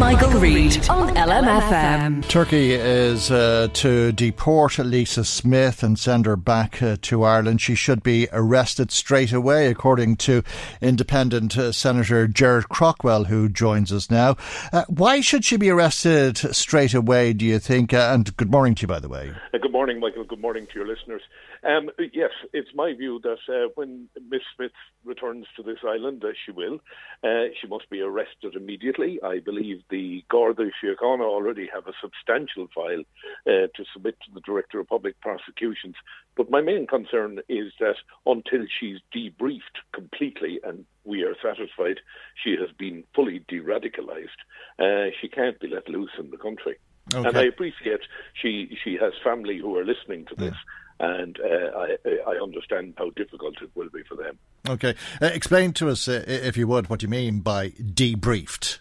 Michael Reade on LMFM. Turkey is uh, to deport Lisa Smith and send her back uh, to Ireland. She should be arrested straight away, according to independent uh, Senator Gerard Craughwell, who joins us now. Uh, why should she be arrested straight away, do you think? Uh, and good morning to you, by the way. Uh, good morning, Michael. Good morning to your listeners. Um, yes, it's my view that uh, when Miss Smith returns to this island, as she will, uh, she must be arrested immediately. I believe the Garda Síochána already have a substantial file uh, to submit to the Director of Public Prosecutions. But my main concern is that until she's debriefed completely and we are satisfied she has been fully de-radicalized, uh, she can't be let loose in the country. Okay. And I appreciate she she has family who are listening to this, and uh, I I understand how difficult it will be for them. Okay. Uh, explain to us, uh, if you would, what you mean by debriefed.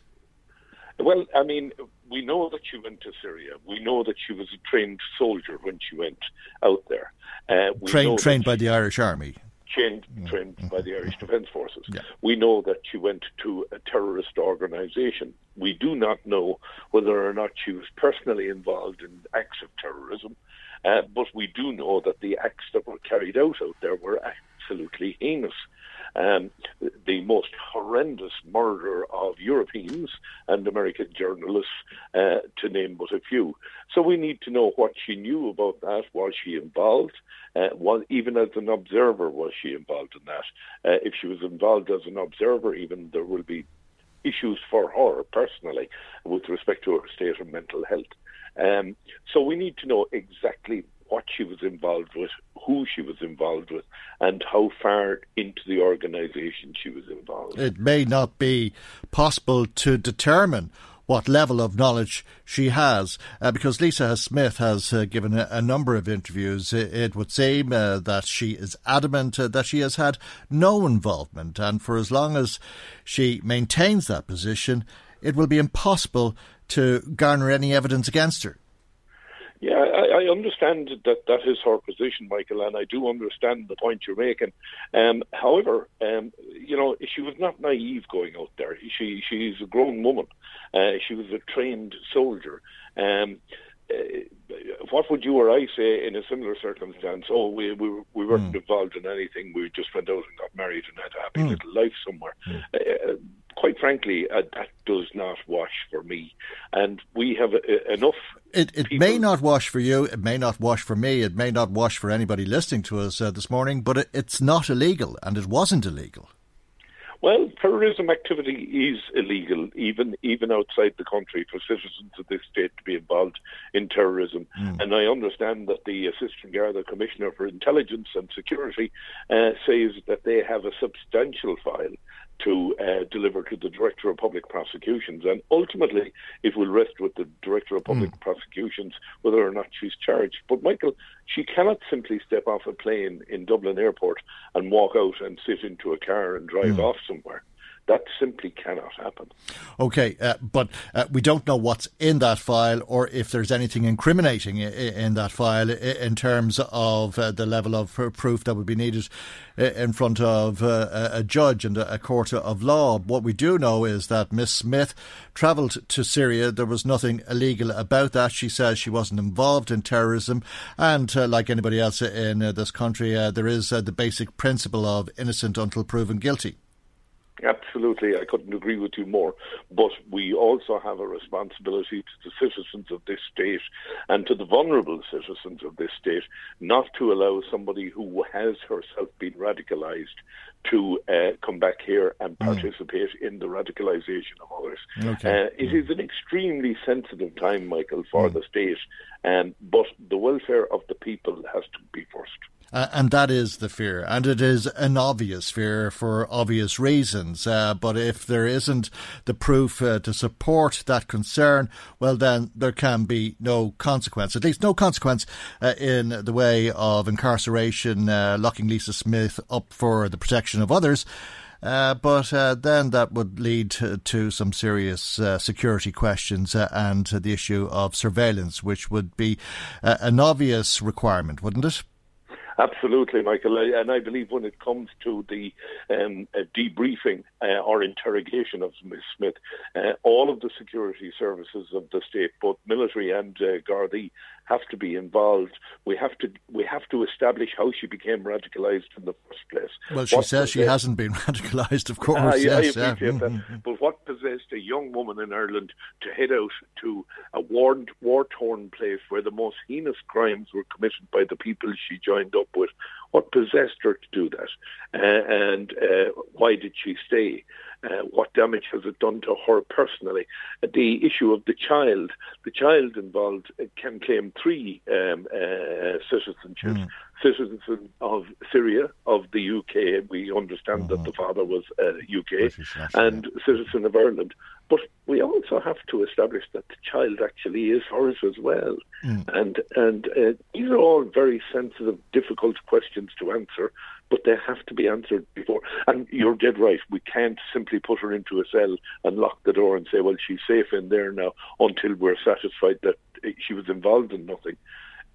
Well, I mean, we know that she went to Syria. We know that she was a trained soldier when she went out there. Uh, Trained, trained by the Irish Army. trained, trained by the Irish Defence Forces. Yeah. We know that she went to a terrorist organisation. We do not know whether or not she was personally involved in acts of terrorism, uh, but we do know that the acts that were carried out out there were absolutely heinous. Um, the most horrendous murder of Europeans and American journalists, uh, to name but a few. So we need to know what she knew about that. Was she involved? Uh, was even as an observer was she involved in that? Uh, if she was involved as an observer, even there will be issues for her personally with respect to her state of mental health. Um, so we need to know exactly what she was involved with, who she was involved with, and how far into the organisation she was involved. It may not be possible to determine what level of knowledge she has, uh, because Lisa Smith has uh, given a, a number of interviews. It, would seem uh, that she is adamant uh, that she has had no involvement, and for as long as she maintains that position, it will be impossible to garner any evidence against her. Yeah, I, I understand that that is her position, Michael, and I do understand the point you're making. Um, however, um, you know, she was not naive going out there. She she's a grown woman. Uh, she was a trained soldier. Um, uh, what would you or I say in a similar circumstance? Oh, we we, we weren't involved in anything. We just went out and got married and had a happy little life somewhere. Uh, quite frankly, uh, that does not wash for me. And we have uh, enough. It, it people- may not wash for you, it may not wash for me, it may not wash for anybody listening to us uh, this morning, but it, it's not illegal, and it wasn't illegal. Well, terrorism activity is illegal, even even outside the country, for citizens of this state to be involved in terrorism. And I understand that the Assistant Garda Commissioner for Intelligence and Security uh, says that they have a substantial file to uh, deliver to the Director of Public Prosecutions, and ultimately it will rest with the Director of Public Prosecutions whether or not she's charged. But Michael, she cannot simply step off a plane in Dublin Airport and walk out and sit into a car and drive off somewhere. That simply cannot happen. Okay, uh, but uh, we don't know what's in that file or if there's anything incriminating in that file in terms of uh, the level of proof that would be needed in front of uh, a judge and a court of law. What we do know is that Miss Smith travelled to Syria. There was nothing illegal about that. She says she wasn't involved in terrorism. And uh, like anybody else in uh, this country, uh, there is uh, the basic principle of innocent until proven guilty. Absolutely, I couldn't agree with you more. But we also have a responsibility to the citizens of this state and to the vulnerable citizens of this state not to allow somebody who has herself been radicalised to uh, come back here and hmm. participate mm. in the radicalisation of others. Okay. Uh, it mm. is an extremely sensitive time, Michael, for mm. the state, um, but the welfare of the people has to be first. Uh, and that is the fear. And it is an obvious fear for obvious reasons. Uh, but if there isn't the proof uh, to support that concern, well, then there can be no consequence, at least no consequence uh, in the way of incarceration, uh, locking Lisa Smith up for the protection of others. Uh, but uh, then that would lead to, to some serious uh, security questions and the issue of surveillance, which would be an obvious requirement, wouldn't it? Absolutely, Michael. And I believe when it comes to the um, debriefing uh, or interrogation of Ms. Smith, uh, all of the security services of the state, both military and uh, Gardaí, have to be involved. We have to we have to establish how she became radicalised in the first place. Well, she what says she hasn't been radicalised, of course. Uh, yeah, yes, yeah. that. Mm-hmm. But what possessed a young woman in Ireland to head out to a war torn place where the most heinous crimes were committed by the people she joined up with? What possessed her to do that? Uh, and uh, why did she stay? Uh, what damage has it done to her personally? Uh, the issue of the child, the child involved uh, can claim three um, uh, citizenships. Mm. Citizen of Syria, of the UK. We understand mm-hmm. that the father was UK, and citizen of Ireland. But we also have to establish that the child actually is ours as well. Mm. And and uh, these are all very sensitive, difficult questions to answer, but they have to be answered before. And you're dead right. We can't simply put her into a cell and lock the door and say, well, she's safe in there now until we're satisfied that she was involved in nothing.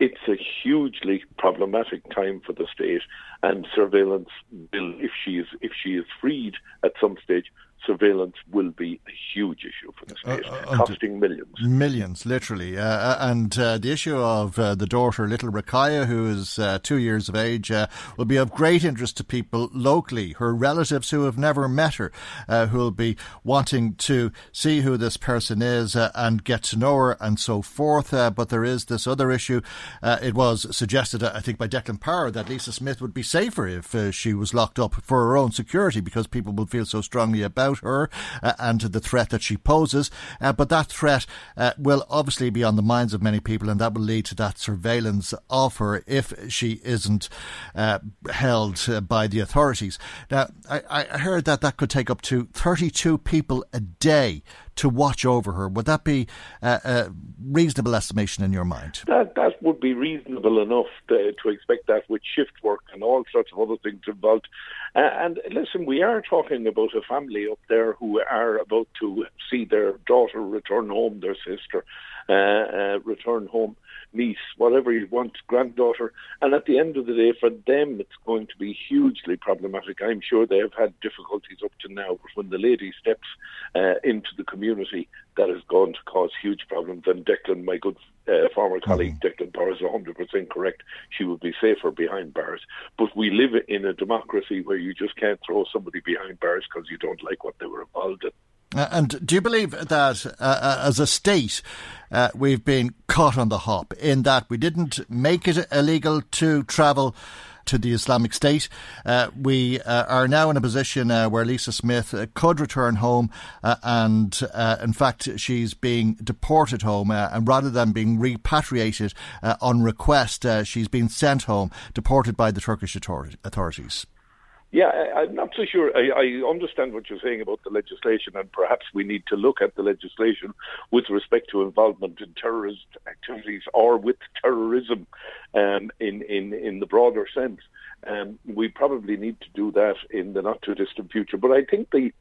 It's a hugely problematic time for the state, and surveillance will, if she is if she is freed at some stage, surveillance will be a huge issue for state, uh, uh, costing millions. Millions, literally. Uh, uh and uh, the issue of uh, the daughter, little Rakaya, who is two years of age, will be of great interest to people locally, her relatives who have never met her, who will be wanting to see who this person is and get to know her and so forth. but there is this other issue. it was suggested, I think, by Declan Power that Lisa Smith would be safer if she was locked up for her own security because people would feel so strongly about about her uh, and the threat that she poses. Uh, but that threat uh, will obviously be on the minds of many people, and that will lead to that surveillance of her if she isn't uh, held uh, by the authorities. Now, I, I heard that that could take up to 32 people a day to watch over her. Would that be a, a reasonable estimation in your mind? That that would be reasonable enough to, to expect that with shift work and all sorts of other things involved. Uh, and listen, we are talking about a family up there who are about to see their daughter return home, their sister return home niece, whatever you want, granddaughter. And at the end of the day, for them, it's going to be hugely problematic. I'm sure they have had difficulties up to now, but when the lady steps uh, into the community, that is going to cause huge problems. And Declan, my good uh, former colleague mm-hmm. Declan Power is 100% correct. She would be safer behind bars. But we live in a democracy where you just can't throw somebody behind bars because you don't like what they were involved in. Uh, and do you believe that uh, uh, as a state, uh, we've been caught on the hop in that we didn't make it illegal to travel to the Islamic State. Uh, we uh, are now in a position uh, where Lisa Smith uh, could return home, and in fact, she's being deported home. and rather than being repatriated on request, she's been sent home, deported by the Turkish authorities. Yeah, I, am not so sure. I, I, understand what you're saying about the legislation, and perhaps we need to look at the legislation with respect to involvement in terrorist activities or with terrorism um, in, in, in the broader sense. Um, we probably need to do that in the not too distant future. But I think the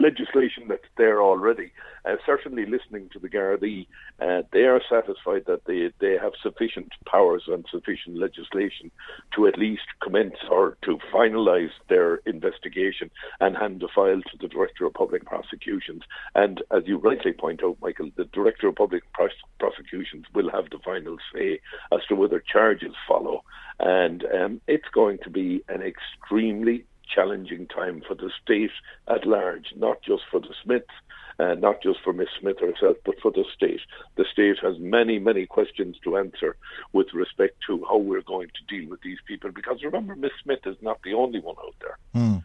legislation that's there already. Uh, certainly, listening to the Gardaí, uh, they are satisfied that they, they have sufficient powers and sufficient legislation to at least commence or to finalise their investigation and hand the file to the Director of Public Prosecutions. And as you rightly point out, Michael, the Director of Public Pros- Prosecutions will have the final say as to whether charges follow. And um, it's going to be an extremely challenging time for the state at large, not just for the Smiths, uh, not just for Miss Smith herself, but for the state. The state has many, many questions to answer with respect to how we're going to deal with these people. Because remember, Miss Smith is not the only one out there. Mm.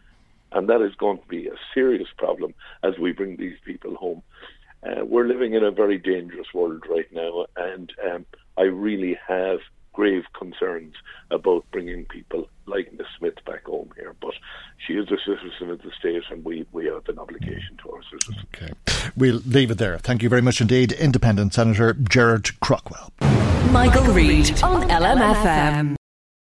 And that is going to be a serious problem as we bring these people home. Uh, we're living in a very dangerous world right now, and um, I really have grave concerns about bringing people like Miss Smith back home here. But she is a citizen of the state, and we, we have an obligation to our citizens. Okay. We'll leave it there. Thank you very much indeed, Independent Senator Gerard Craughwell. Michael, Michael Reade on LMFM.